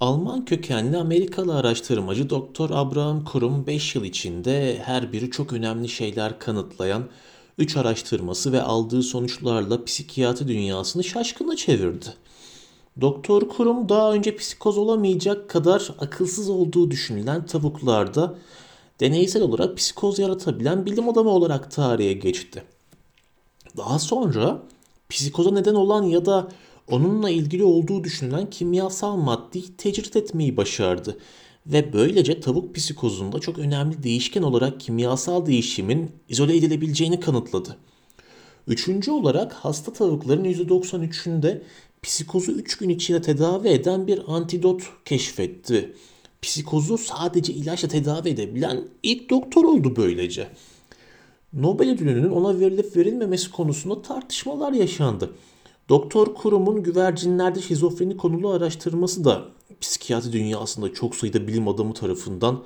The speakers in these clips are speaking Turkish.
Alman kökenli Amerikalı araştırmacı Doktor Abraham Kurum 5 yıl içinde her biri çok önemli şeyler kanıtlayan 3 araştırması ve aldığı sonuçlarla psikiyatri dünyasını şaşkına çevirdi. Doktor Kurum daha önce psikoz olamayacak kadar akılsız olduğu düşünülen tavuklarda deneysel olarak psikoz yaratabilen bilim adamı olarak tarihe geçti. Daha sonra psikoza neden olan ya da onunla ilgili olduğu düşünülen kimyasal maddeyi tecrit etmeyi başardı ve böylece tavuk psikozunda çok önemli değişken olarak kimyasal değişimin izole edilebileceğini kanıtladı. Üçüncü olarak hasta tavukların %93'ünde psikozu 3 gün içinde tedavi eden bir antidot keşfetti. Psikozu sadece ilaçla tedavi edebilen ilk doktor oldu böylece. Nobel ödülünün ona verilip verilmemesi konusunda tartışmalar yaşandı. Doktor Kurum'un güvercinlerde şizofreni konulu araştırması da psikiyatri dünyasında çok sayıda bilim adamı tarafından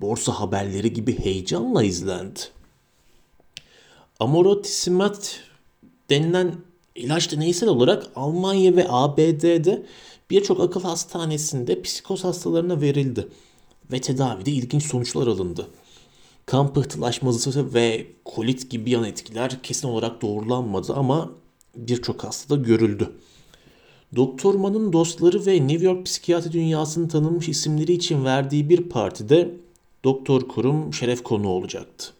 borsa haberleri gibi heyecanla izlendi. Amorotisimat denilen ilaç deneysel olarak Almanya ve ABD'de birçok akıl hastanesinde psikoz hastalarına verildi ve tedavide ilginç sonuçlar alındı. Kan pıhtılaşması ve kolit gibi yan etkiler kesin olarak doğrulanmadı ama birçok hastada görüldü. Doktor Mann'ın dostları ve New York psikiyatri dünyasının tanınmış isimleri için verdiği bir partide Doktor Kurum şeref konu olacaktı.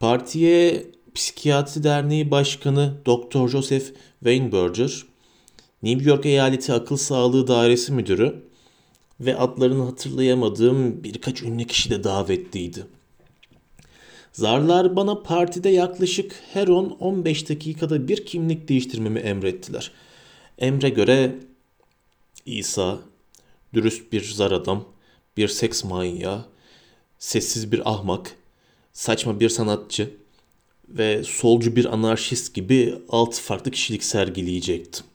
Partiye Psikiyatri Derneği Başkanı Dr. Joseph Weinberger, New York Eyaleti Akıl Sağlığı Dairesi Müdürü ve adlarını hatırlayamadığım birkaç ünlü kişi de davetliydi. Zarlar bana partide yaklaşık her 10-15 dakikada bir kimlik değiştirmemi emrettiler. Emre göre İsa, dürüst bir zar adam, bir seks manyağı, sessiz bir ahmak, saçma bir sanatçı ve solcu bir anarşist gibi altı farklı kişilik sergileyecektim.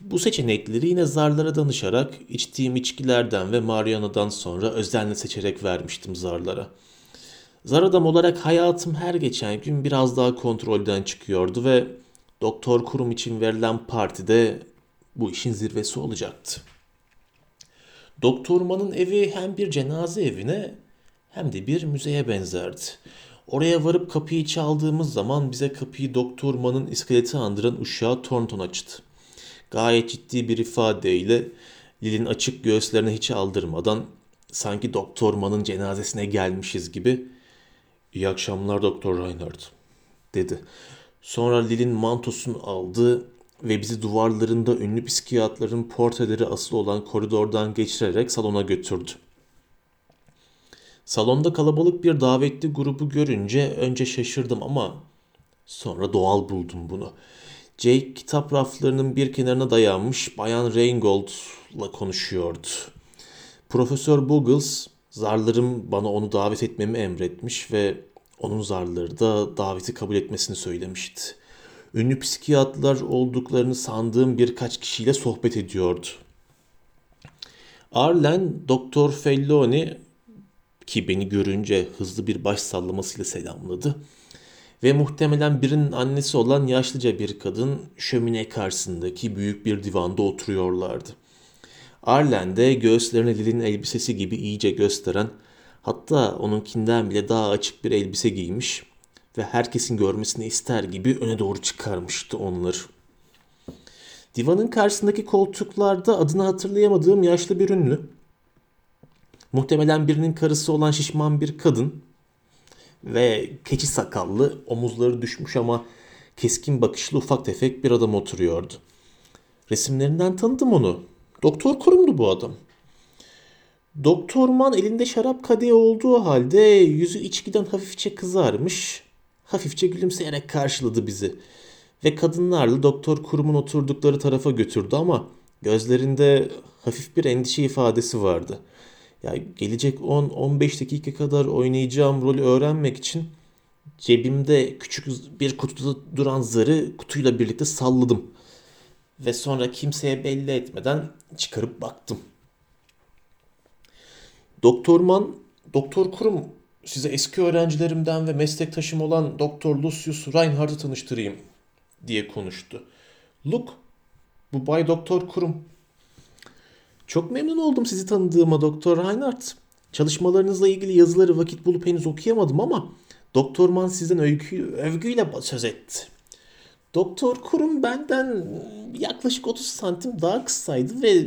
Bu seçenekleri yine zarlara danışarak içtiğim içkilerden ve Mariana'dan sonra özenle seçerek vermiştim zarlara.'' Zar adam olarak hayatım her geçen gün biraz daha kontrolden çıkıyordu ve doktor kurum için verilen partide bu işin zirvesi olacaktı. Doktor Man'ın evi hem bir cenaze evine hem de bir müzeye benzerdi. Oraya varıp kapıyı çaldığımız zaman bize kapıyı Doktor Man'ın iskeleti andıran uşağı Thornton açtı. Gayet ciddi bir ifadeyle Lil'in açık göğüslerine hiç aldırmadan sanki Doktor Man'ın cenazesine gelmişiz gibi İyi akşamlar Doktor Reinhardt dedi. Sonra Lil'in mantosunu aldı ve bizi duvarlarında ünlü psikiyatrların portreleri asılı olan koridordan geçirerek salona götürdü. Salonda kalabalık bir davetli grubu görünce önce şaşırdım ama sonra doğal buldum bunu. Jake kitap raflarının bir kenarına dayanmış Bayan Reingold'la konuşuyordu. Profesör Buggles Zarlarım bana onu davet etmemi emretmiş ve onun zarları da daveti kabul etmesini söylemişti. Ünlü psikiyatrlar olduklarını sandığım birkaç kişiyle sohbet ediyordu. Arlen, Doktor Felloni ki beni görünce hızlı bir baş sallamasıyla selamladı ve muhtemelen birinin annesi olan yaşlıca bir kadın şömine karşısındaki büyük bir divanda oturuyorlardı. Arlen'de göğüslerine Lil'in elbisesi gibi iyice gösteren hatta onunkinden bile daha açık bir elbise giymiş ve herkesin görmesini ister gibi öne doğru çıkarmıştı onları. Divanın karşısındaki koltuklarda adını hatırlayamadığım yaşlı bir ünlü. Muhtemelen birinin karısı olan şişman bir kadın ve keçi sakallı, omuzları düşmüş ama keskin bakışlı ufak tefek bir adam oturuyordu. Resimlerinden tanıdım onu. Doktor Kurum'du bu adam. Doktor Man elinde şarap kadehi olduğu halde yüzü içkiden hafifçe kızarmış, hafifçe gülümseyerek karşıladı bizi. Ve kadınlarla Doktor Kurum'un oturdukları tarafa götürdü ama gözlerinde hafif bir endişe ifadesi vardı. Ya gelecek 10-15 dakika kadar oynayacağım rolü öğrenmek için cebimde küçük bir kutuda duran zarı kutuyla birlikte salladım ve sonra kimseye belli etmeden çıkarıp baktım. Doktorman, Doktor Kurum size eski öğrencilerimden ve meslektaşım olan Doktor Lucius Reinhardt'ı tanıştırayım diye konuştu. Look, bu Bay Doktor Kurum. Çok memnun oldum sizi tanıdığıma Doktor Reinhardt. Çalışmalarınızla ilgili yazıları vakit bulup henüz okuyamadım ama Doktor Mann sizden övgü, övgüyle söz etti. Doktor Kurum benden yaklaşık 30 santim daha kısaydı ve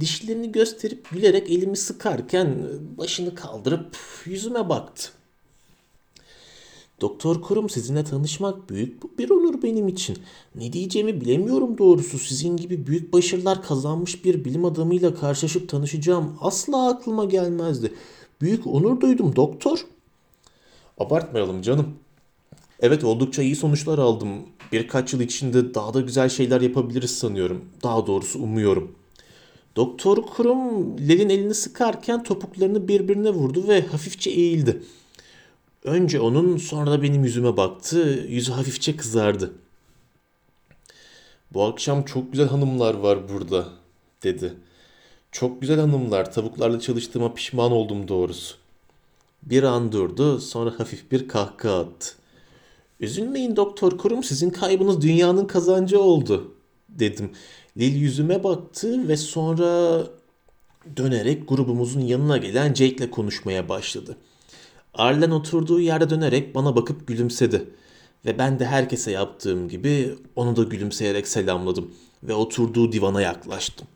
dişlerini gösterip gülerek elimi sıkarken başını kaldırıp yüzüme baktı. Doktor Kurum sizinle tanışmak büyük bir onur benim için. Ne diyeceğimi bilemiyorum doğrusu. Sizin gibi büyük başarılar kazanmış bir bilim adamıyla karşılaşıp tanışacağım asla aklıma gelmezdi. Büyük onur duydum doktor. Abartmayalım canım. Evet oldukça iyi sonuçlar aldım. Birkaç yıl içinde daha da güzel şeyler yapabiliriz sanıyorum. Daha doğrusu umuyorum. Doktor Kurum Lel'in elini sıkarken topuklarını birbirine vurdu ve hafifçe eğildi. Önce onun sonra da benim yüzüme baktı. Yüzü hafifçe kızardı. Bu akşam çok güzel hanımlar var burada dedi. Çok güzel hanımlar. Tavuklarla çalıştığıma pişman oldum doğrusu. Bir an durdu sonra hafif bir kahkaha attı. Üzülmeyin Doktor Kurum sizin kaybınız dünyanın kazancı oldu dedim. Lil yüzüme baktı ve sonra dönerek grubumuzun yanına gelen Jake'le konuşmaya başladı. Arlen oturduğu yerde dönerek bana bakıp gülümsedi. Ve ben de herkese yaptığım gibi onu da gülümseyerek selamladım ve oturduğu divana yaklaştım.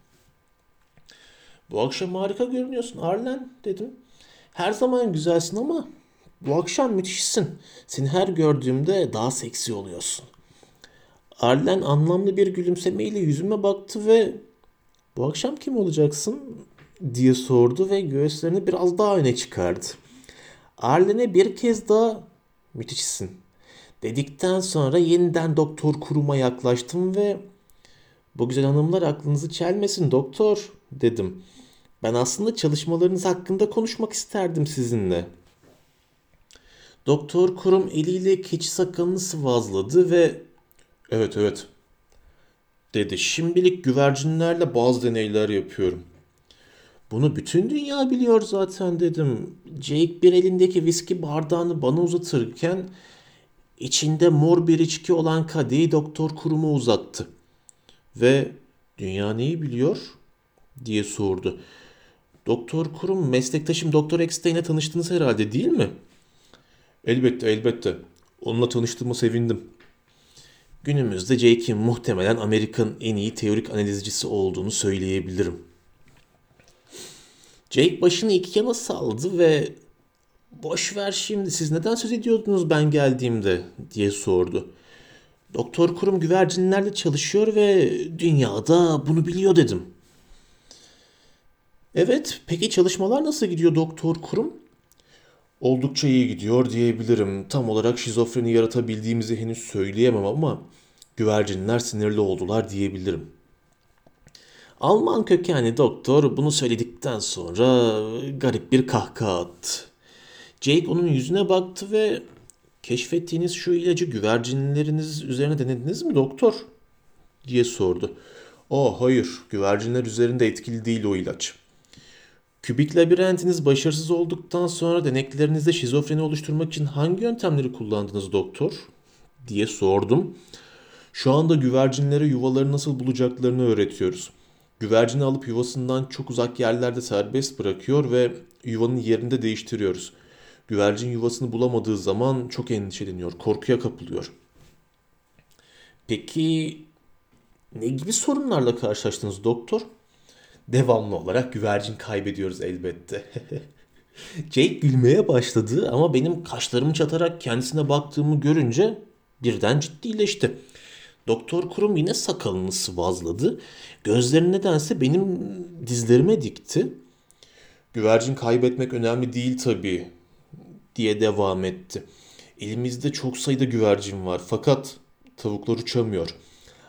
Bu akşam harika görünüyorsun Arlen dedim. Her zaman güzelsin ama bu akşam müthişsin. Seni her gördüğümde daha seksi oluyorsun. Arlen anlamlı bir gülümsemeyle yüzüme baktı ve bu akşam kim olacaksın diye sordu ve göğüslerini biraz daha öne çıkardı. Arlen'e bir kez daha müthişsin dedikten sonra yeniden doktor kuruma yaklaştım ve bu güzel hanımlar aklınızı çelmesin doktor dedim. Ben aslında çalışmalarınız hakkında konuşmak isterdim sizinle. Doktor Kurum eliyle keçi sakalını sıvazladı ve evet evet dedi. Şimdilik güvercinlerle bazı deneyler yapıyorum. Bunu bütün dünya biliyor zaten dedim. Jake bir elindeki viski bardağını bana uzatırken içinde mor bir içki olan kadehi doktor kuruma uzattı. Ve dünya neyi biliyor diye sordu. Doktor kurum meslektaşım Doktor Eckstein'e tanıştınız herhalde değil mi? Elbette elbette. Onunla tanıştığıma sevindim. Günümüzde Jake'in muhtemelen Amerika'nın en iyi teorik analizcisi olduğunu söyleyebilirim. Jake başını iki yana saldı ve boş ver şimdi siz neden söz ediyordunuz ben geldiğimde diye sordu. Doktor Kurum güvercinlerle çalışıyor ve dünyada bunu biliyor dedim. Evet, peki çalışmalar nasıl gidiyor Doktor Kurum? Oldukça iyi gidiyor diyebilirim. Tam olarak şizofreni yaratabildiğimizi henüz söyleyemem ama güvercinler sinirli oldular diyebilirim. Alman kökenli doktor bunu söyledikten sonra garip bir kahkaha attı. Jake onun yüzüne baktı ve keşfettiğiniz şu ilacı güvercinleriniz üzerine denediniz mi doktor? diye sordu. Oh hayır güvercinler üzerinde etkili değil o ilaç. Kübik labirentiniz başarısız olduktan sonra deneklerinizde şizofreni oluşturmak için hangi yöntemleri kullandınız doktor? diye sordum. Şu anda güvercinlere yuvaları nasıl bulacaklarını öğretiyoruz. Güvercini alıp yuvasından çok uzak yerlerde serbest bırakıyor ve yuvanın yerinde değiştiriyoruz. Güvercin yuvasını bulamadığı zaman çok endişeleniyor, korkuya kapılıyor. Peki ne gibi sorunlarla karşılaştınız doktor? Devamlı olarak güvercin kaybediyoruz elbette. Jake gülmeye başladı ama benim kaşlarımı çatarak kendisine baktığımı görünce birden ciddileşti. Doktor Kurum yine sakalını sıvazladı. Gözlerini nedense benim dizlerime dikti. Güvercin kaybetmek önemli değil tabii diye devam etti. Elimizde çok sayıda güvercin var fakat tavuklar uçamıyor.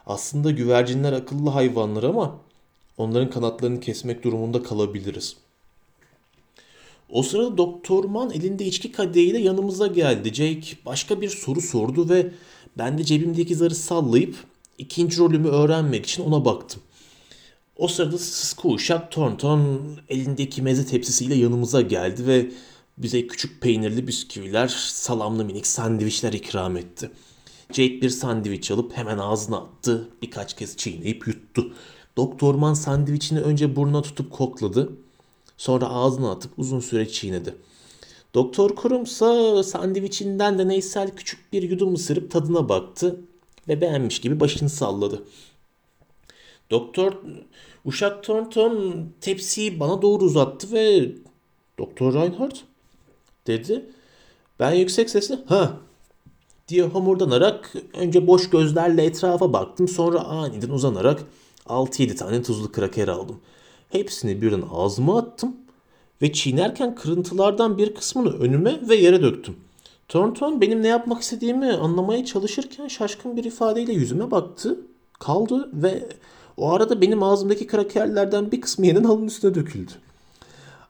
Aslında güvercinler akıllı hayvanlar ama onların kanatlarını kesmek durumunda kalabiliriz. O sırada Doktor Man elinde içki kadehiyle yanımıza geldi. Jake başka bir soru sordu ve ben de cebimdeki zarı sallayıp ikinci rolümü öğrenmek için ona baktım. O sırada sıskı uşak Thornton elindeki meze tepsisiyle yanımıza geldi ve bize küçük peynirli bisküviler, salamlı minik sandviçler ikram etti. Jake bir sandviç alıp hemen ağzına attı. Birkaç kez çiğneyip yuttu. Doktorman sandviçini önce burnuna tutup kokladı. Sonra ağzına atıp uzun süre çiğnedi. Doktor Kurumsa sandviçinden deneysel küçük bir yudum ısırıp tadına baktı ve beğenmiş gibi başını salladı. Doktor Uşak Thornton tepsiyi bana doğru uzattı ve Doktor Reinhardt dedi. Ben yüksek sesle ha diye homurdanarak önce boş gözlerle etrafa baktım sonra aniden uzanarak 6-7 tane tuzlu kraker aldım. Hepsini birden ağzıma attım ve çiğnerken kırıntılardan bir kısmını önüme ve yere döktüm. Thornton benim ne yapmak istediğimi anlamaya çalışırken şaşkın bir ifadeyle yüzüme baktı, kaldı ve o arada benim ağzımdaki krakerlerden bir kısmı yeniden halının üstüne döküldü.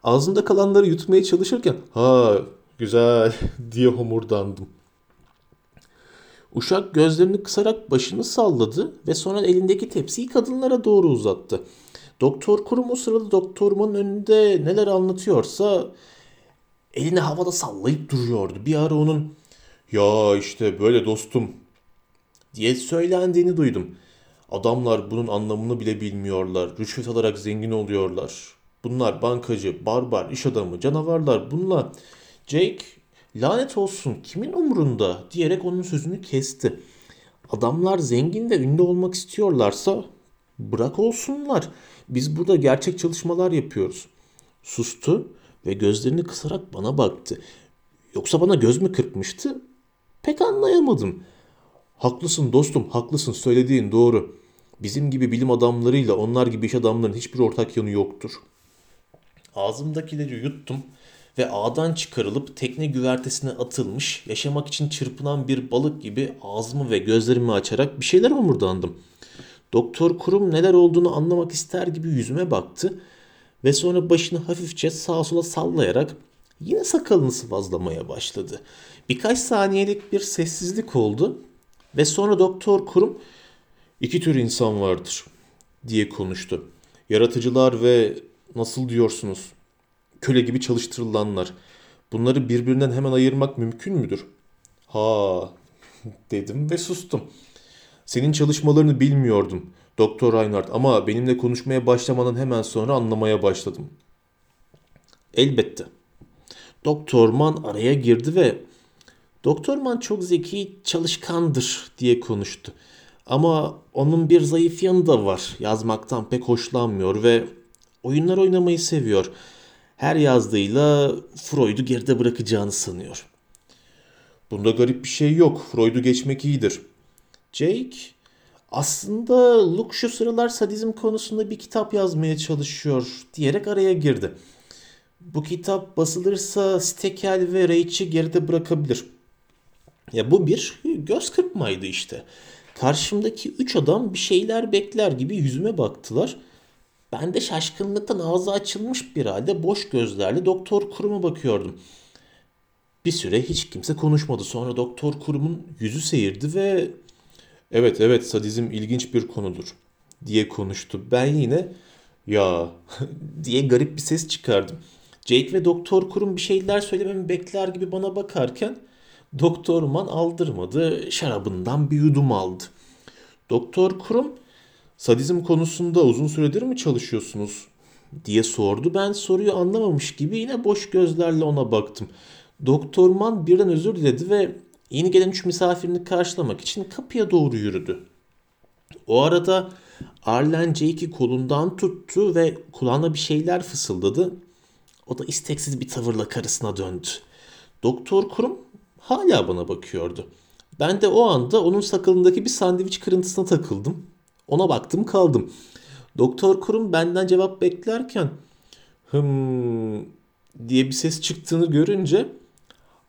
Ağzımda kalanları yutmaya çalışırken ha güzel diye homurdandım. Uşak gözlerini kısarak başını salladı ve sonra elindeki tepsiyi kadınlara doğru uzattı. Doktor Kurum o sırada doktorumun önünde neler anlatıyorsa elini havada sallayıp duruyordu. Bir ara onun ya işte böyle dostum diye söylendiğini duydum. Adamlar bunun anlamını bile bilmiyorlar. Rüşvet alarak zengin oluyorlar. Bunlar bankacı, barbar, iş adamı, canavarlar. Bunlar Jake lanet olsun kimin umurunda diyerek onun sözünü kesti. Adamlar zengin ve ünlü olmak istiyorlarsa bırak olsunlar. Biz burada gerçek çalışmalar yapıyoruz. Sustu ve gözlerini kısarak bana baktı. Yoksa bana göz mü kırpmıştı? Pek anlayamadım. Haklısın dostum, haklısın. Söylediğin doğru. Bizim gibi bilim adamlarıyla onlar gibi iş adamlarının hiçbir ortak yanı yoktur. Ağzımdakileri yuttum ve ağdan çıkarılıp tekne güvertesine atılmış, yaşamak için çırpınan bir balık gibi ağzımı ve gözlerimi açarak bir şeyler homurdandım. Doktor Kurum neler olduğunu anlamak ister gibi yüzüme baktı ve sonra başını hafifçe sağa sola sallayarak yine sakalını sıvazlamaya başladı. Birkaç saniyelik bir sessizlik oldu ve sonra Doktor Kurum iki tür insan vardır diye konuştu. Yaratıcılar ve nasıl diyorsunuz köle gibi çalıştırılanlar. Bunları birbirinden hemen ayırmak mümkün müdür? Ha dedim ve sustum. Senin çalışmalarını bilmiyordum Doktor Reinhardt ama benimle konuşmaya başlamanın hemen sonra anlamaya başladım. Elbette. Doktor Man araya girdi ve Doktor Man çok zeki, çalışkandır diye konuştu. Ama onun bir zayıf yanı da var. Yazmaktan pek hoşlanmıyor ve oyunlar oynamayı seviyor. Her yazdığıyla Freud'u geride bırakacağını sanıyor. Bunda garip bir şey yok. Freud'u geçmek iyidir. Jake aslında Luke şu sıralar sadizm konusunda bir kitap yazmaya çalışıyor diyerek araya girdi. Bu kitap basılırsa Stekel ve Rach'i geride bırakabilir. Ya bu bir göz kırpmaydı işte. Karşımdaki üç adam bir şeyler bekler gibi yüzüme baktılar. Ben de şaşkınlıktan ağzı açılmış bir halde boş gözlerle Doktor Kurum'a bakıyordum. Bir süre hiç kimse konuşmadı. Sonra Doktor Kurum'un yüzü seyirdi ve Evet evet sadizm ilginç bir konudur diye konuştu. Ben yine ya diye garip bir ses çıkardım. Jake ve Doktor Kurum bir şeyler söylememi bekler gibi bana bakarken Doktor Man aldırmadı. Şarabından bir yudum aldı. Doktor Kurum sadizm konusunda uzun süredir mi çalışıyorsunuz diye sordu. Ben soruyu anlamamış gibi yine boş gözlerle ona baktım. Doktor Man birden özür diledi ve Yeni gelen üç misafirini karşılamak için kapıya doğru yürüdü. O arada Arlen Jake'i kolundan tuttu ve kulağına bir şeyler fısıldadı. O da isteksiz bir tavırla karısına döndü. Doktor Kurum hala bana bakıyordu. Ben de o anda onun sakalındaki bir sandviç kırıntısına takıldım. Ona baktım kaldım. Doktor Kurum benden cevap beklerken hım diye bir ses çıktığını görünce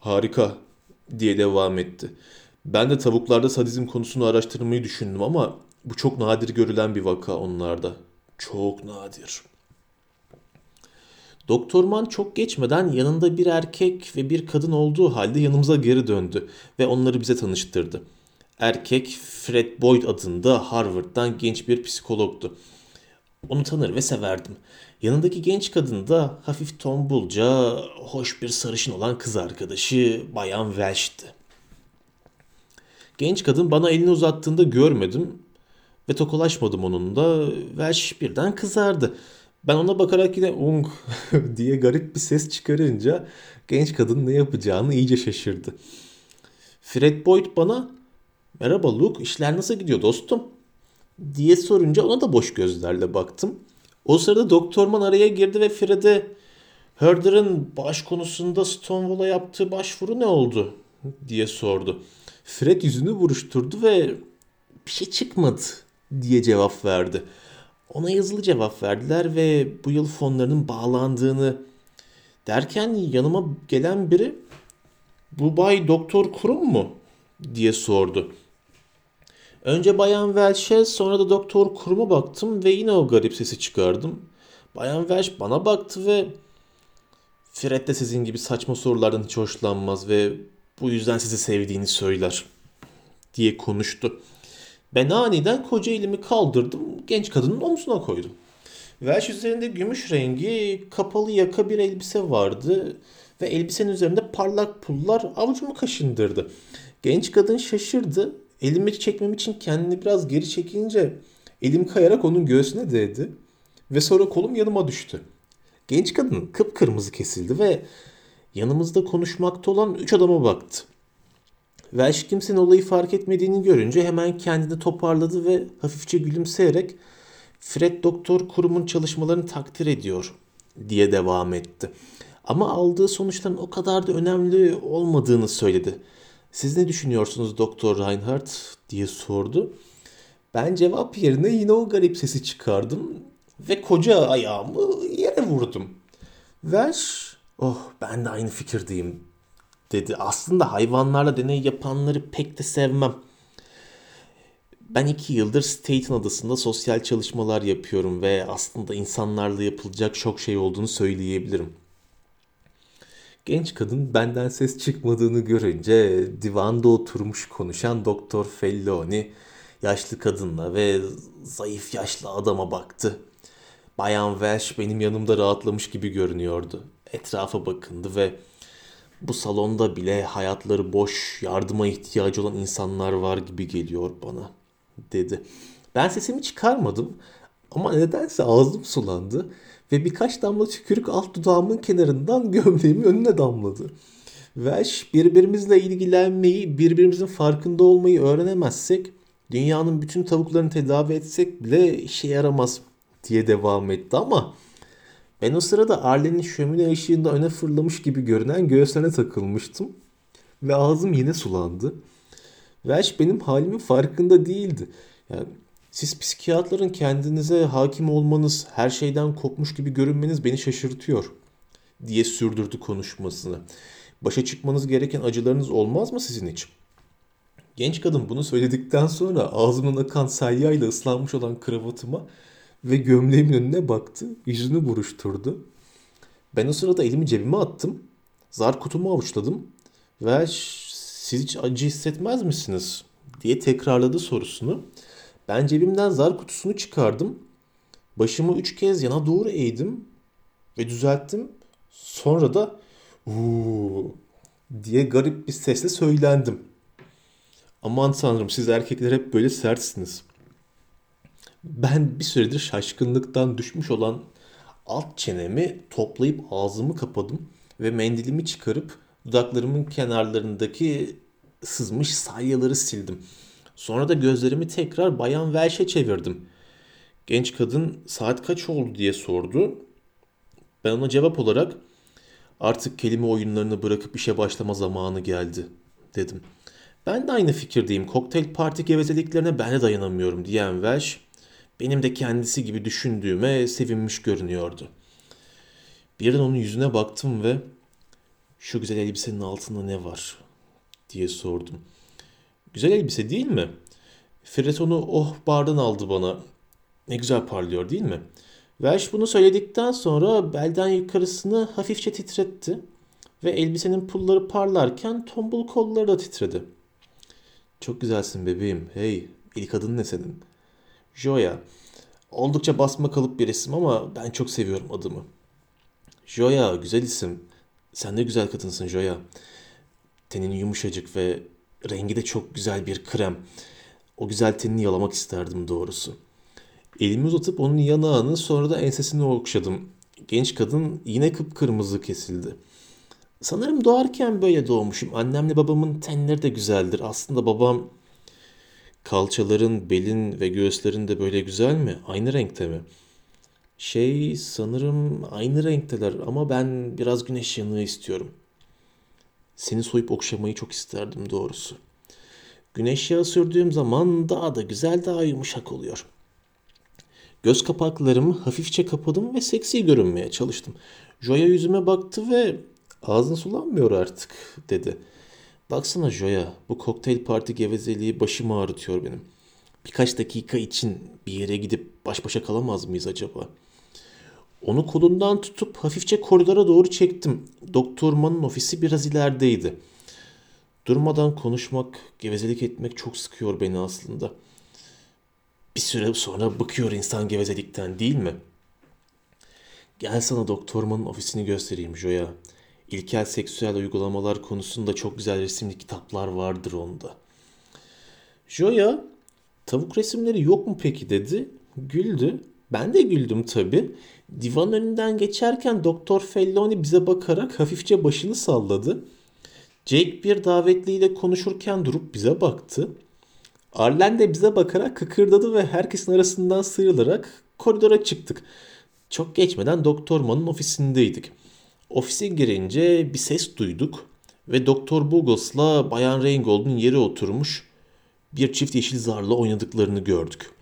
harika diye devam etti. Ben de tavuklarda sadizm konusunu araştırmayı düşündüm ama bu çok nadir görülen bir vaka onlarda. Çok nadir. Doktorman çok geçmeden yanında bir erkek ve bir kadın olduğu halde yanımıza geri döndü ve onları bize tanıştırdı. Erkek Fred Boyd adında Harvard'dan genç bir psikologtu. Onu tanır ve severdim. Yanındaki genç kadın da hafif tombulca, hoş bir sarışın olan kız arkadaşı Bayan Welch'ti. Genç kadın bana elini uzattığında görmedim ve tokalaşmadım onunla. Welsh birden kızardı. Ben ona bakarak yine ung diye garip bir ses çıkarınca genç kadın ne yapacağını iyice şaşırdı. Fred Boyd bana merhaba Luke işler nasıl gidiyor dostum diye sorunca ona da boş gözlerle baktım. O sırada doktorman araya girdi ve Fred'e Herder'ın baş konusunda Stonewall'a yaptığı başvuru ne oldu diye sordu. Fred yüzünü buruşturdu ve bir şey çıkmadı diye cevap verdi. Ona yazılı cevap verdiler ve bu yıl fonlarının bağlandığını derken yanıma gelen biri bu bay doktor kurum mu diye sordu. Önce Bayan Welch'e sonra da doktor kuruma baktım ve yine o garip sesi çıkardım. Bayan Welch bana baktı ve Fred de sizin gibi saçma sorulardan hiç hoşlanmaz ve bu yüzden sizi sevdiğini söyler diye konuştu. Ben aniden koca elimi kaldırdım, genç kadının omzuna koydum. Welsh üzerinde gümüş rengi kapalı yaka bir elbise vardı ve elbisenin üzerinde parlak pullar avucumu kaşındırdı. Genç kadın şaşırdı. Elimi çekmem için kendini biraz geri çekince elim kayarak onun göğsüne değdi ve sonra kolum yanıma düştü. Genç kadın kıpkırmızı kesildi ve yanımızda konuşmakta olan üç adama baktı. Welsh kimsenin olayı fark etmediğini görünce hemen kendini toparladı ve hafifçe gülümseyerek Fred doktor kurumun çalışmalarını takdir ediyor diye devam etti. Ama aldığı sonuçların o kadar da önemli olmadığını söyledi. Siz ne düşünüyorsunuz Doktor Reinhardt diye sordu. Ben cevap yerine yine o garip sesi çıkardım ve koca ayağımı yere vurdum. Welsh, oh ben de aynı fikirdeyim dedi. Aslında hayvanlarla deney yapanları pek de sevmem. Ben iki yıldır Staten Adası'nda sosyal çalışmalar yapıyorum ve aslında insanlarla yapılacak çok şey olduğunu söyleyebilirim. Genç kadın benden ses çıkmadığını görünce divanda oturmuş konuşan Doktor Felloni yaşlı kadınla ve zayıf yaşlı adama baktı. Bayan Welsh benim yanımda rahatlamış gibi görünüyordu. Etrafa bakındı ve bu salonda bile hayatları boş, yardıma ihtiyacı olan insanlar var gibi geliyor bana, dedi. Ben sesimi çıkarmadım ama nedense ağzım sulandı ve birkaç damla tükürük alt dudağımın kenarından gömleğimin önüne damladı. Welsh birbirimizle ilgilenmeyi, birbirimizin farkında olmayı öğrenemezsek dünyanın bütün tavuklarını tedavi etsek bile işe yaramaz diye devam etti ama ben o sırada Arlen'in şömine ışığında öne fırlamış gibi görünen göğsüne takılmıştım. Ve ağzım yine sulandı. Welsh benim halimin farkında değildi. Yani siz psikiyatrların kendinize hakim olmanız, her şeyden kopmuş gibi görünmeniz beni şaşırtıyor diye sürdürdü konuşmasını. Başa çıkmanız gereken acılarınız olmaz mı sizin hiç? Genç kadın bunu söyledikten sonra ağzımdan akan salyayla ıslanmış olan kravatıma ve gömleğimin önüne baktı. Yüzünü buruşturdu. Ben o sırada elimi cebime attım. Zar kutumu avuçladım. Ve siz hiç acı hissetmez misiniz? diye tekrarladı sorusunu. Ben cebimden zar kutusunu çıkardım. Başımı üç kez yana doğru eğdim ve düzelttim. Sonra da uuu diye garip bir sesle söylendim. Aman tanrım siz erkekler hep böyle sertsiniz. Ben bir süredir şaşkınlıktan düşmüş olan alt çenemi toplayıp ağzımı kapadım ve mendilimi çıkarıp dudaklarımın kenarlarındaki sızmış salyaları sildim. Sonra da gözlerimi tekrar Bayan Welsh'e çevirdim. Genç kadın saat kaç oldu diye sordu. Ben ona cevap olarak artık kelime oyunlarını bırakıp işe başlama zamanı geldi dedim. Ben de aynı fikirdeyim. Kokteyl parti gevezeliklerine ben de dayanamıyorum diyen Welsh benim de kendisi gibi düşündüğüme sevinmiş görünüyordu. Birden onun yüzüne baktım ve şu güzel elbisenin altında ne var diye sordum. Güzel elbise değil mi? Fred onu oh bardan aldı bana. Ne güzel parlıyor değil mi? Welsh bunu söyledikten sonra belden yukarısını hafifçe titretti ve elbisenin pulları parlarken tombul kolları da titredi. Çok güzelsin bebeğim. Hey, ilk adın ne senin? Joya. Oldukça basma kalıp bir isim ama ben çok seviyorum adımı. Joya güzel isim. Sen de güzel kadınsın Joya. Tenin yumuşacık ve rengi de çok güzel bir krem. O güzel tenini yalamak isterdim doğrusu. Elimi uzatıp onun yanağını sonra da ensesini okşadım. Genç kadın yine kıpkırmızı kesildi. Sanırım doğarken böyle doğmuşum. Annemle babamın tenleri de güzeldir. Aslında babam kalçaların, belin ve göğüslerin de böyle güzel mi? Aynı renkte mi? Şey sanırım aynı renkteler ama ben biraz güneş yanığı istiyorum. Seni soyup okşamayı çok isterdim doğrusu. Güneş yağı sürdüğüm zaman daha da güzel daha yumuşak oluyor. Göz kapaklarımı hafifçe kapadım ve seksi görünmeye çalıştım. Joya yüzüme baktı ve ağzın sulanmıyor artık dedi. Baksana Joya bu kokteyl parti gevezeliği başımı ağrıtıyor benim. Birkaç dakika için bir yere gidip baş başa kalamaz mıyız acaba? Onu kolundan tutup hafifçe koridora doğru çektim. Doktor Man'ın ofisi biraz ilerideydi. Durmadan konuşmak, gevezelik etmek çok sıkıyor beni aslında. Bir süre sonra bıkıyor insan gevezelikten değil mi? Gel sana Doktor Man'ın ofisini göstereyim Joya. İlkel seksüel uygulamalar konusunda çok güzel resimli kitaplar vardır onda. Joya, tavuk resimleri yok mu peki dedi. Güldü. Ben de güldüm tabii. Divan önünden geçerken Doktor Felloni bize bakarak hafifçe başını salladı. Jake bir davetliyle konuşurken durup bize baktı. Arlen de bize bakarak kıkırdadı ve herkesin arasından sıyrılarak koridora çıktık. Çok geçmeden Doktor Man'ın ofisindeydik. Ofise girince bir ses duyduk ve Doktor Boggles'la Bayan Reingold'un yere oturmuş bir çift yeşil zarla oynadıklarını gördük.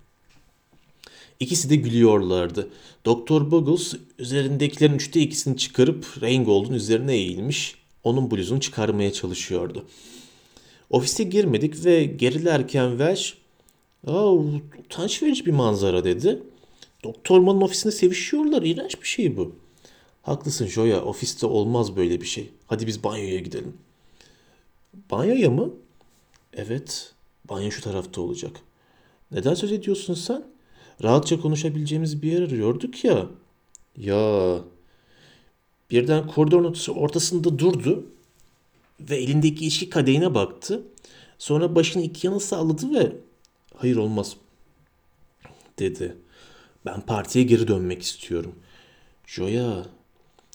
İkisi de gülüyorlardı. Doktor Buggles üzerindekilerin üçte ikisini çıkarıp Reingold'un üzerine eğilmiş, onun bluzunu çıkarmaya çalışıyordu. Ofise girmedik ve gerilerken Welsh, ''Aa, utanç verici bir manzara.'' dedi. Doktor Man'ın ofisinde sevişiyorlar. İğrenç bir şey bu. Haklısın Joya. Ofiste olmaz böyle bir şey. Hadi biz banyoya gidelim. Banyoya mı? Evet. Banyo şu tarafta olacak. Neden söz ediyorsun sen? Rahatça konuşabileceğimiz bir yer arıyorduk ya. Ya. Birden koridorun ortasında durdu ve elindeki içki kadehine baktı. Sonra başını iki yana salladı ve hayır olmaz dedi. Ben partiye geri dönmek istiyorum. Joya,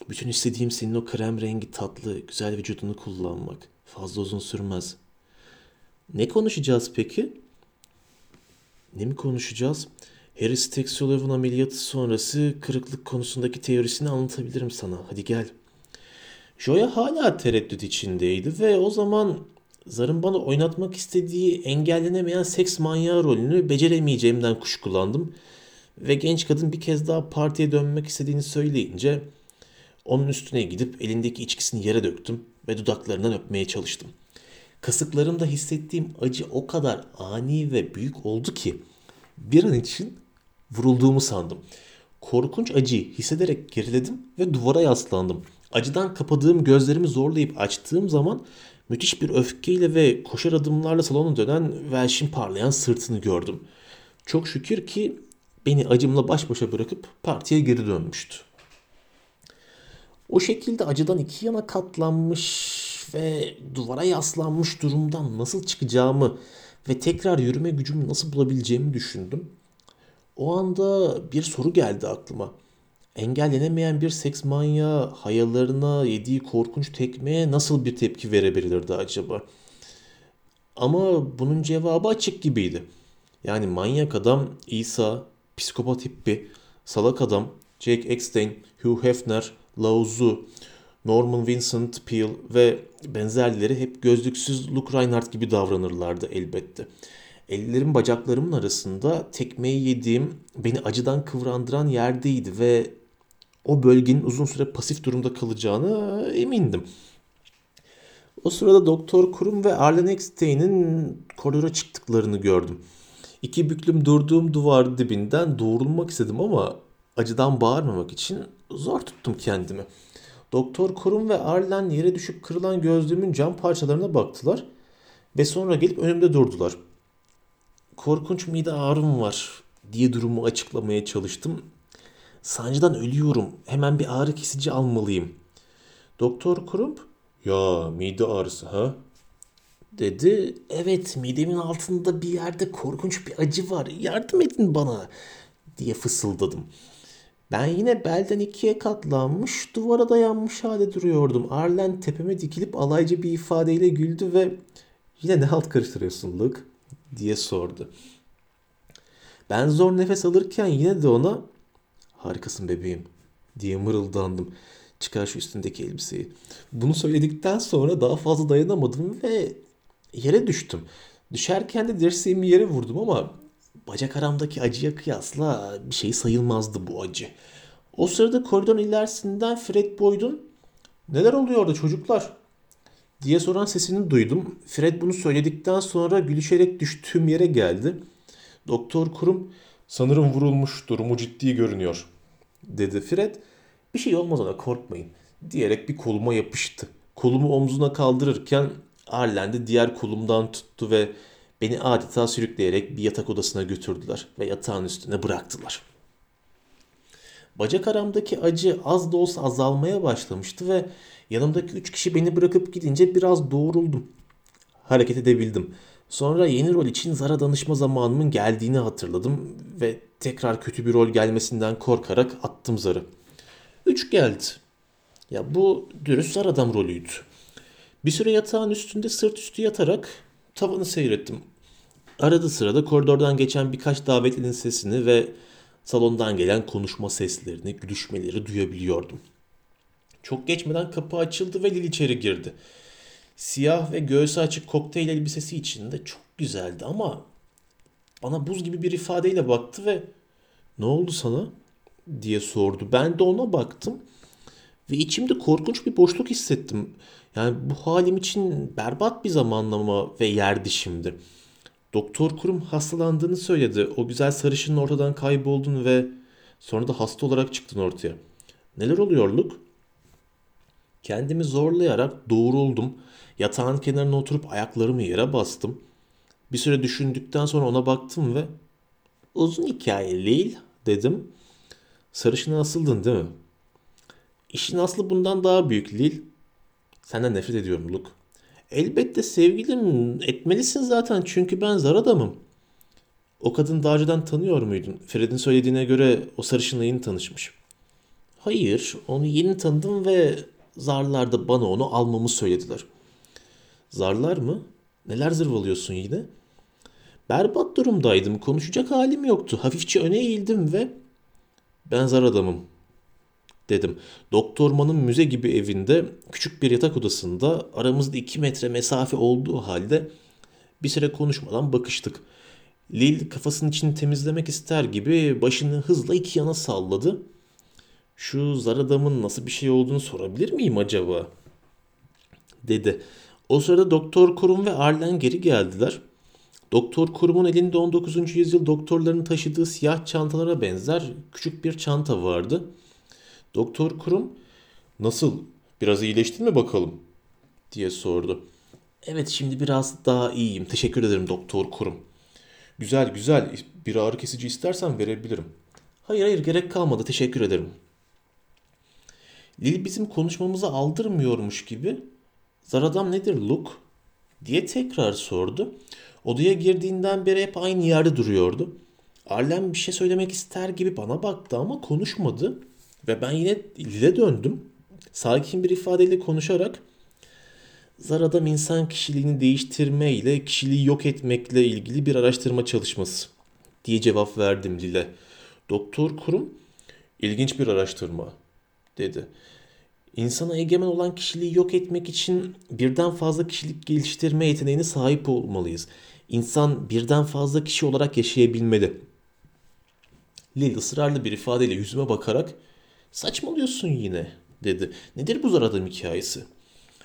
bütün istediğim senin o krem rengi tatlı, güzel vücudunu kullanmak. Fazla uzun sürmez. Ne konuşacağız peki? Ne mi konuşacağız? Harris Texolov'un ameliyatı sonrası kırıklık konusundaki teorisini anlatabilirim sana. Hadi gel. Joya hala tereddüt içindeydi ve o zaman Zar'ın bana oynatmak istediği engellenemeyen seks manyağı rolünü beceremeyeceğimden kuşkulandım. Ve genç kadın bir kez daha partiye dönmek istediğini söyleyince onun üstüne gidip elindeki içkisini yere döktüm ve dudaklarından öpmeye çalıştım. Kasıklarımda hissettiğim acı o kadar ani ve büyük oldu ki bir an için vurulduğumu sandım. Korkunç acıyı hissederek geriledim ve duvara yaslandım. Acıdan kapadığım gözlerimi zorlayıp açtığım zaman müthiş bir öfkeyle ve koşar adımlarla salona dönen Welsh'in parlayan sırtını gördüm. Çok şükür ki beni acımla baş başa bırakıp partiye geri dönmüştü. O şekilde acıdan iki yana katlanmış ve duvara yaslanmış durumdan nasıl çıkacağımı ve tekrar yürüme gücümü nasıl bulabileceğimi düşündüm. O anda bir soru geldi aklıma. Engellenemeyen bir seks manyağı hayallerine yediği korkunç tekmeye nasıl bir tepki verebilirdi acaba? Ama bunun cevabı açık gibiydi. Yani manyak adam İsa, psikopat hippi, salak adam Jake Eckstein, Hugh Hefner, Lao Tzu, Norman Vincent Peale ve benzerleri hep gözlüksüz Luke Reinhardt gibi davranırlardı elbette. Ellerim bacaklarımın arasında tekmeyi yediğim, beni acıdan kıvrandıran yerdeydi ve o bölgenin uzun süre pasif durumda kalacağını emindim. O sırada Doktor Kurum ve Arlen Eckstein'in koridora çıktıklarını gördüm. İki büklüm durduğum duvar dibinden doğrulmak istedim ama acıdan bağırmamak için zor tuttum kendimi. Doktor Kurum ve Arlen yere düşüp kırılan gözlüğümün cam parçalarına baktılar ve sonra gelip önümde durdular. Korkunç mide ağrım var diye durumu açıklamaya çalıştım. Sancıdan ölüyorum. Hemen bir ağrı kesici almalıyım. Doktor Kurum, ya mide ağrısı ha? dedi. Evet midemin altında bir yerde korkunç bir acı var. Yardım edin bana diye fısıldadım. Ben yine belden ikiye katlanmış, duvara dayanmış halde duruyordum. Arlen tepeme dikilip alaycı bir ifadeyle güldü ve yine ne halt karıştırıyorsun Luke diye sordu. Ben zor nefes alırken yine de ona harikasın bebeğim diye mırıldandım. Çıkar şu üstündeki elbiseyi. Bunu söyledikten sonra daha fazla dayanamadım ve yere düştüm. Düşerken de dirseğimi yere vurdum ama bacak aramdaki acıya kıyasla bir şey sayılmazdı bu acı. O sırada koridorun ilerisinden Fred Boyd'un neler oluyordu çocuklar diye soran sesini duydum. Fred bunu söyledikten sonra gülüşerek düştüğüm yere geldi. Doktor Kurum sanırım vurulmuş durumu ciddi görünüyor dedi Fred. Bir şey olmaz ona korkmayın diyerek bir koluma yapıştı. Kolumu omzuna kaldırırken Arlen de diğer kolumdan tuttu ve beni adeta sürükleyerek bir yatak odasına götürdüler ve yatağın üstüne bıraktılar. Bacak aramdaki acı az da olsa azalmaya başlamıştı ve yanımdaki üç kişi beni bırakıp gidince biraz doğruldum. Hareket edebildim. Sonra yeni rol için Zara danışma zamanımın geldiğini hatırladım ve tekrar kötü bir rol gelmesinden korkarak attım Zar'ı. Üç geldi. Ya bu dürüst Zar adam rolüydü. Bir süre yatağın üstünde sırt üstü yatarak tavanı seyrettim. Arada sırada koridordan geçen birkaç davetlinin sesini ve salondan gelen konuşma seslerini, gülüşmeleri duyabiliyordum. Çok geçmeden kapı açıldı ve Lil içeri girdi. Siyah ve göğsü açık kokteyl elbisesi içinde çok güzeldi ama bana buz gibi bir ifadeyle baktı ve ne oldu sana diye sordu. Ben de ona baktım ve içimde korkunç bir boşluk hissettim. Yani bu halim için berbat bir zamanlama ve yerdi şimdi. Doktor kurum hastalandığını söyledi. O güzel sarışının ortadan kayboldun ve sonra da hasta olarak çıktın ortaya. Neler oluyor Luke? Kendimi zorlayarak doğruldum. Yatağın kenarına oturup ayaklarımı yere bastım. Bir süre düşündükten sonra ona baktım ve uzun hikaye Lil dedim. Sarışına asıldın değil mi? İşin aslı bundan daha büyük Lil. Senden nefret ediyorum Luke. Elbette sevgilim etmelisin zaten çünkü ben zar adamım. O kadın daha önceden tanıyor muydun? Fred'in söylediğine göre o sarışınla yeni tanışmış. Hayır, onu yeni tanıdım ve zarlar da bana onu almamı söylediler. Zarlar mı? Neler zırvalıyorsun yine? Berbat durumdaydım. Konuşacak halim yoktu. Hafifçe öne eğildim ve ben zar adamım dedim. Doktormanın müze gibi evinde küçük bir yatak odasında aramızda iki metre mesafe olduğu halde bir süre konuşmadan bakıştık. Lil kafasının içini temizlemek ister gibi başını hızla iki yana salladı. Şu zar adamın nasıl bir şey olduğunu sorabilir miyim acaba? Dedi. O sırada Doktor Kurum ve Arlen geri geldiler. Doktor Kurum'un elinde 19. yüzyıl doktorların taşıdığı siyah çantalara benzer küçük bir çanta vardı. Doktor Kurum nasıl biraz iyileştin mi bakalım diye sordu. Evet şimdi biraz daha iyiyim. Teşekkür ederim Doktor Kurum. Güzel güzel bir ağrı kesici istersen verebilirim. Hayır hayır gerek kalmadı teşekkür ederim. Lil bizim konuşmamızı aldırmıyormuş gibi Zaradam nedir Luke diye tekrar sordu. Odaya girdiğinden beri hep aynı yerde duruyordu. Arlen bir şey söylemek ister gibi bana baktı ama konuşmadı. Ve ben yine Lil'e döndüm. Sakin bir ifadeyle konuşarak Zar adam insan kişiliğini değiştirme ile kişiliği yok etmekle ilgili bir araştırma çalışması diye cevap verdim Lil'e. Doktor Kurum ilginç bir araştırma dedi. İnsana egemen olan kişiliği yok etmek için birden fazla kişilik geliştirme yeteneğine sahip olmalıyız. İnsan birden fazla kişi olarak yaşayabilmeli. Lil ısrarlı bir ifadeyle yüzüme bakarak saçmalıyorsun yine dedi. Nedir bu zar adam hikayesi?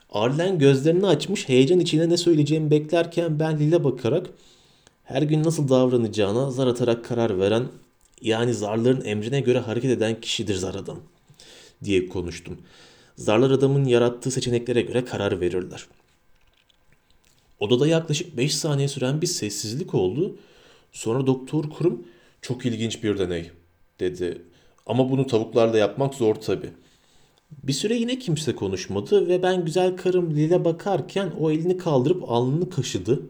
Arlen gözlerini açmış heyecan içinde ne söyleyeceğimi beklerken ben Lil'e bakarak her gün nasıl davranacağına zar atarak karar veren yani zarların emrine göre hareket eden kişidir zar adam diye konuştum. Zarlar adamın yarattığı seçeneklere göre karar verirler. Odada yaklaşık 5 saniye süren bir sessizlik oldu. Sonra doktor kurum çok ilginç bir deney dedi. Ama bunu tavuklarla yapmak zor tabi. Bir süre yine kimse konuşmadı ve ben güzel karım Lil'e bakarken o elini kaldırıp alnını kaşıdı.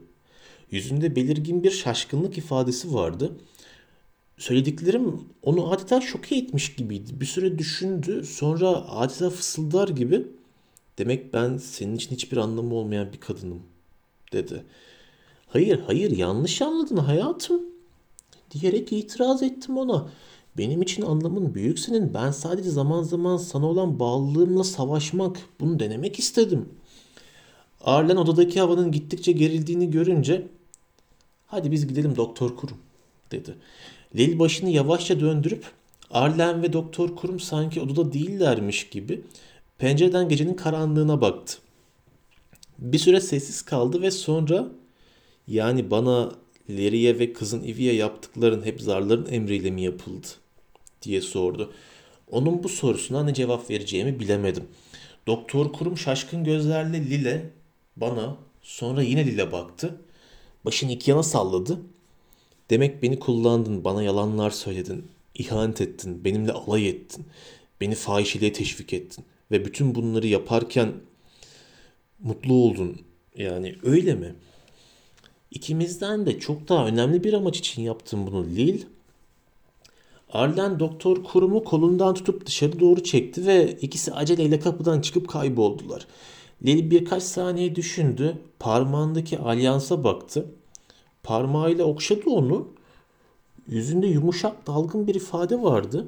Yüzünde belirgin bir şaşkınlık ifadesi vardı. Söylediklerim onu adeta şoke etmiş gibiydi. Bir süre düşündü, sonra adeta fısıldar gibi "Demek ben senin için hiçbir anlamı olmayan bir kadınım." dedi. "Hayır, hayır, yanlış anladın hayatım." diyerek itiraz ettim ona. Benim için anlamın büyük senin. Ben sadece zaman zaman sana olan bağlılığımla savaşmak, bunu denemek istedim. Arlen odadaki havanın gittikçe gerildiğini görünce hadi biz gidelim Doktor Kurum dedi. Lil başını yavaşça döndürüp Arlen ve Doktor Kurum sanki odada değillermiş gibi pencereden gecenin karanlığına baktı. Bir süre sessiz kaldı ve sonra yani bana Leriye ve kızın Ivi'ye yaptıkların hep zarların emriyle mi yapıldı? diye sordu. Onun bu sorusuna ne cevap vereceğimi bilemedim. Doktor kurum şaşkın gözlerle Lile bana sonra yine Lile baktı. Başını iki yana salladı. Demek beni kullandın, bana yalanlar söyledin, ihanet ettin, benimle alay ettin, beni fahişeliğe teşvik ettin ve bütün bunları yaparken mutlu oldun. Yani öyle mi?'' İkimizden de çok daha önemli bir amaç için yaptım bunu Lil. Arlen doktor kurumu kolundan tutup dışarı doğru çekti ve ikisi aceleyle kapıdan çıkıp kayboldular. Lil birkaç saniye düşündü, parmağındaki alyansa baktı. Parmağıyla okşadı onu. Yüzünde yumuşak dalgın bir ifade vardı.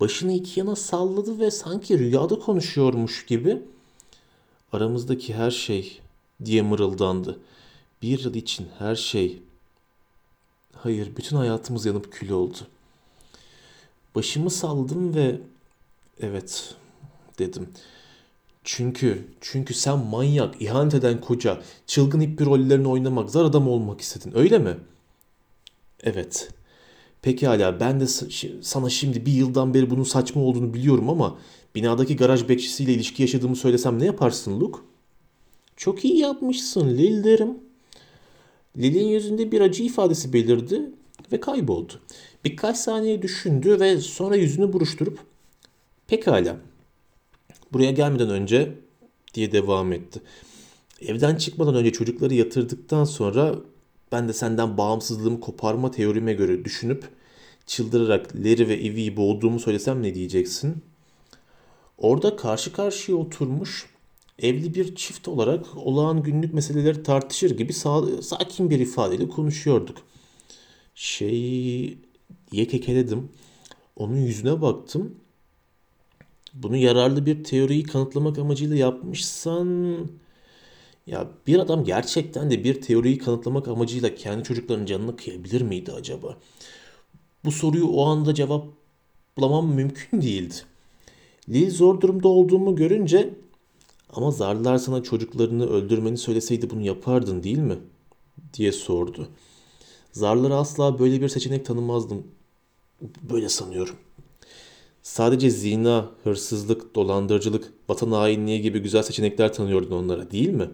Başını iki yana salladı ve sanki rüyada konuşuyormuş gibi aramızdaki her şey diye mırıldandı. Bir yıl için her şey, hayır bütün hayatımız yanıp kül oldu. Başımı saldım ve evet dedim. Çünkü, çünkü sen manyak, ihanet eden koca, çılgın hippi rollerini oynamak, zar adam olmak istedin öyle mi? Evet. Peki hala ben de sana şimdi bir yıldan beri bunun saçma olduğunu biliyorum ama binadaki garaj bekçisiyle ilişki yaşadığımı söylesem ne yaparsın Luke? Çok iyi yapmışsın Lil derim. Lil'in yüzünde bir acı ifadesi belirdi ve kayboldu. Birkaç saniye düşündü ve sonra yüzünü buruşturup pekala buraya gelmeden önce diye devam etti. Evden çıkmadan önce çocukları yatırdıktan sonra ben de senden bağımsızlığımı koparma teorime göre düşünüp çıldırarak Larry ve Evie'yi boğduğumu söylesem ne diyeceksin? Orada karşı karşıya oturmuş evli bir çift olarak olağan günlük meseleleri tartışır gibi sakin bir ifadeyle konuşuyorduk. Şey diye kekeledim. Onun yüzüne baktım. Bunu yararlı bir teoriyi kanıtlamak amacıyla yapmışsan ya bir adam gerçekten de bir teoriyi kanıtlamak amacıyla kendi çocuklarının canını kıyabilir miydi acaba? Bu soruyu o anda cevaplamam mümkün değildi. Lil zor durumda olduğumu görünce ama zarlar sana çocuklarını öldürmeni söyleseydi bunu yapardın değil mi? diye sordu. Zarlara asla böyle bir seçenek tanımazdım. Böyle sanıyorum. Sadece zina, hırsızlık, dolandırıcılık, vatan hainliği gibi güzel seçenekler tanıyordun onlara değil mi?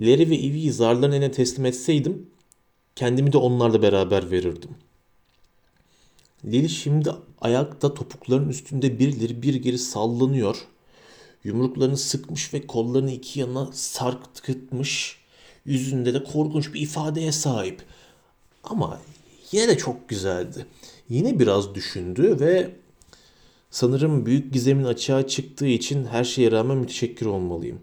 Larry ve Evie'yi zarların eline teslim etseydim kendimi de onlarla beraber verirdim. Lily şimdi ayakta topukların üstünde birileri bir geri sallanıyor Yumruklarını sıkmış ve kollarını iki yana sarkıtmış. Yüzünde de korkunç bir ifadeye sahip. Ama yine de çok güzeldi. Yine biraz düşündü ve sanırım büyük gizemin açığa çıktığı için her şeye rağmen müteşekkir olmalıyım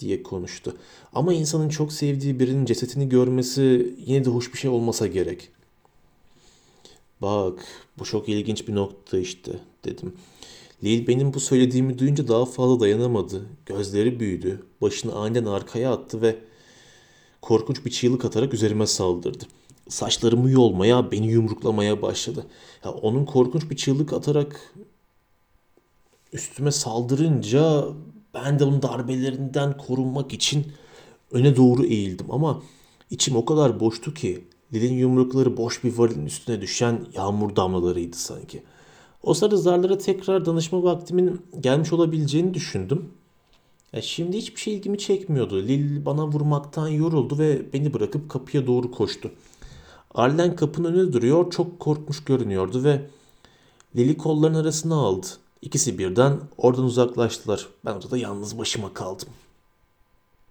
diye konuştu. Ama insanın çok sevdiği birinin cesetini görmesi yine de hoş bir şey olmasa gerek. Bak bu çok ilginç bir nokta işte dedim. Lil benim bu söylediğimi duyunca daha fazla dayanamadı. Gözleri büyüdü. Başını aniden arkaya attı ve korkunç bir çığlık atarak üzerime saldırdı. Saçlarımı yolmaya, beni yumruklamaya başladı. Ya onun korkunç bir çığlık atarak üstüme saldırınca ben de onun darbelerinden korunmak için öne doğru eğildim ama içim o kadar boştu ki Lil'in yumrukları boş bir varilin üstüne düşen yağmur damlalarıydı sanki. O sırada zarlara tekrar danışma vaktimin gelmiş olabileceğini düşündüm. Ya şimdi hiçbir şey ilgimi çekmiyordu. Lil bana vurmaktan yoruldu ve beni bırakıp kapıya doğru koştu. Arlen kapının önünde duruyor, çok korkmuş görünüyordu ve Lil'i kolların arasına aldı. İkisi birden oradan uzaklaştılar. Ben orada yalnız başıma kaldım.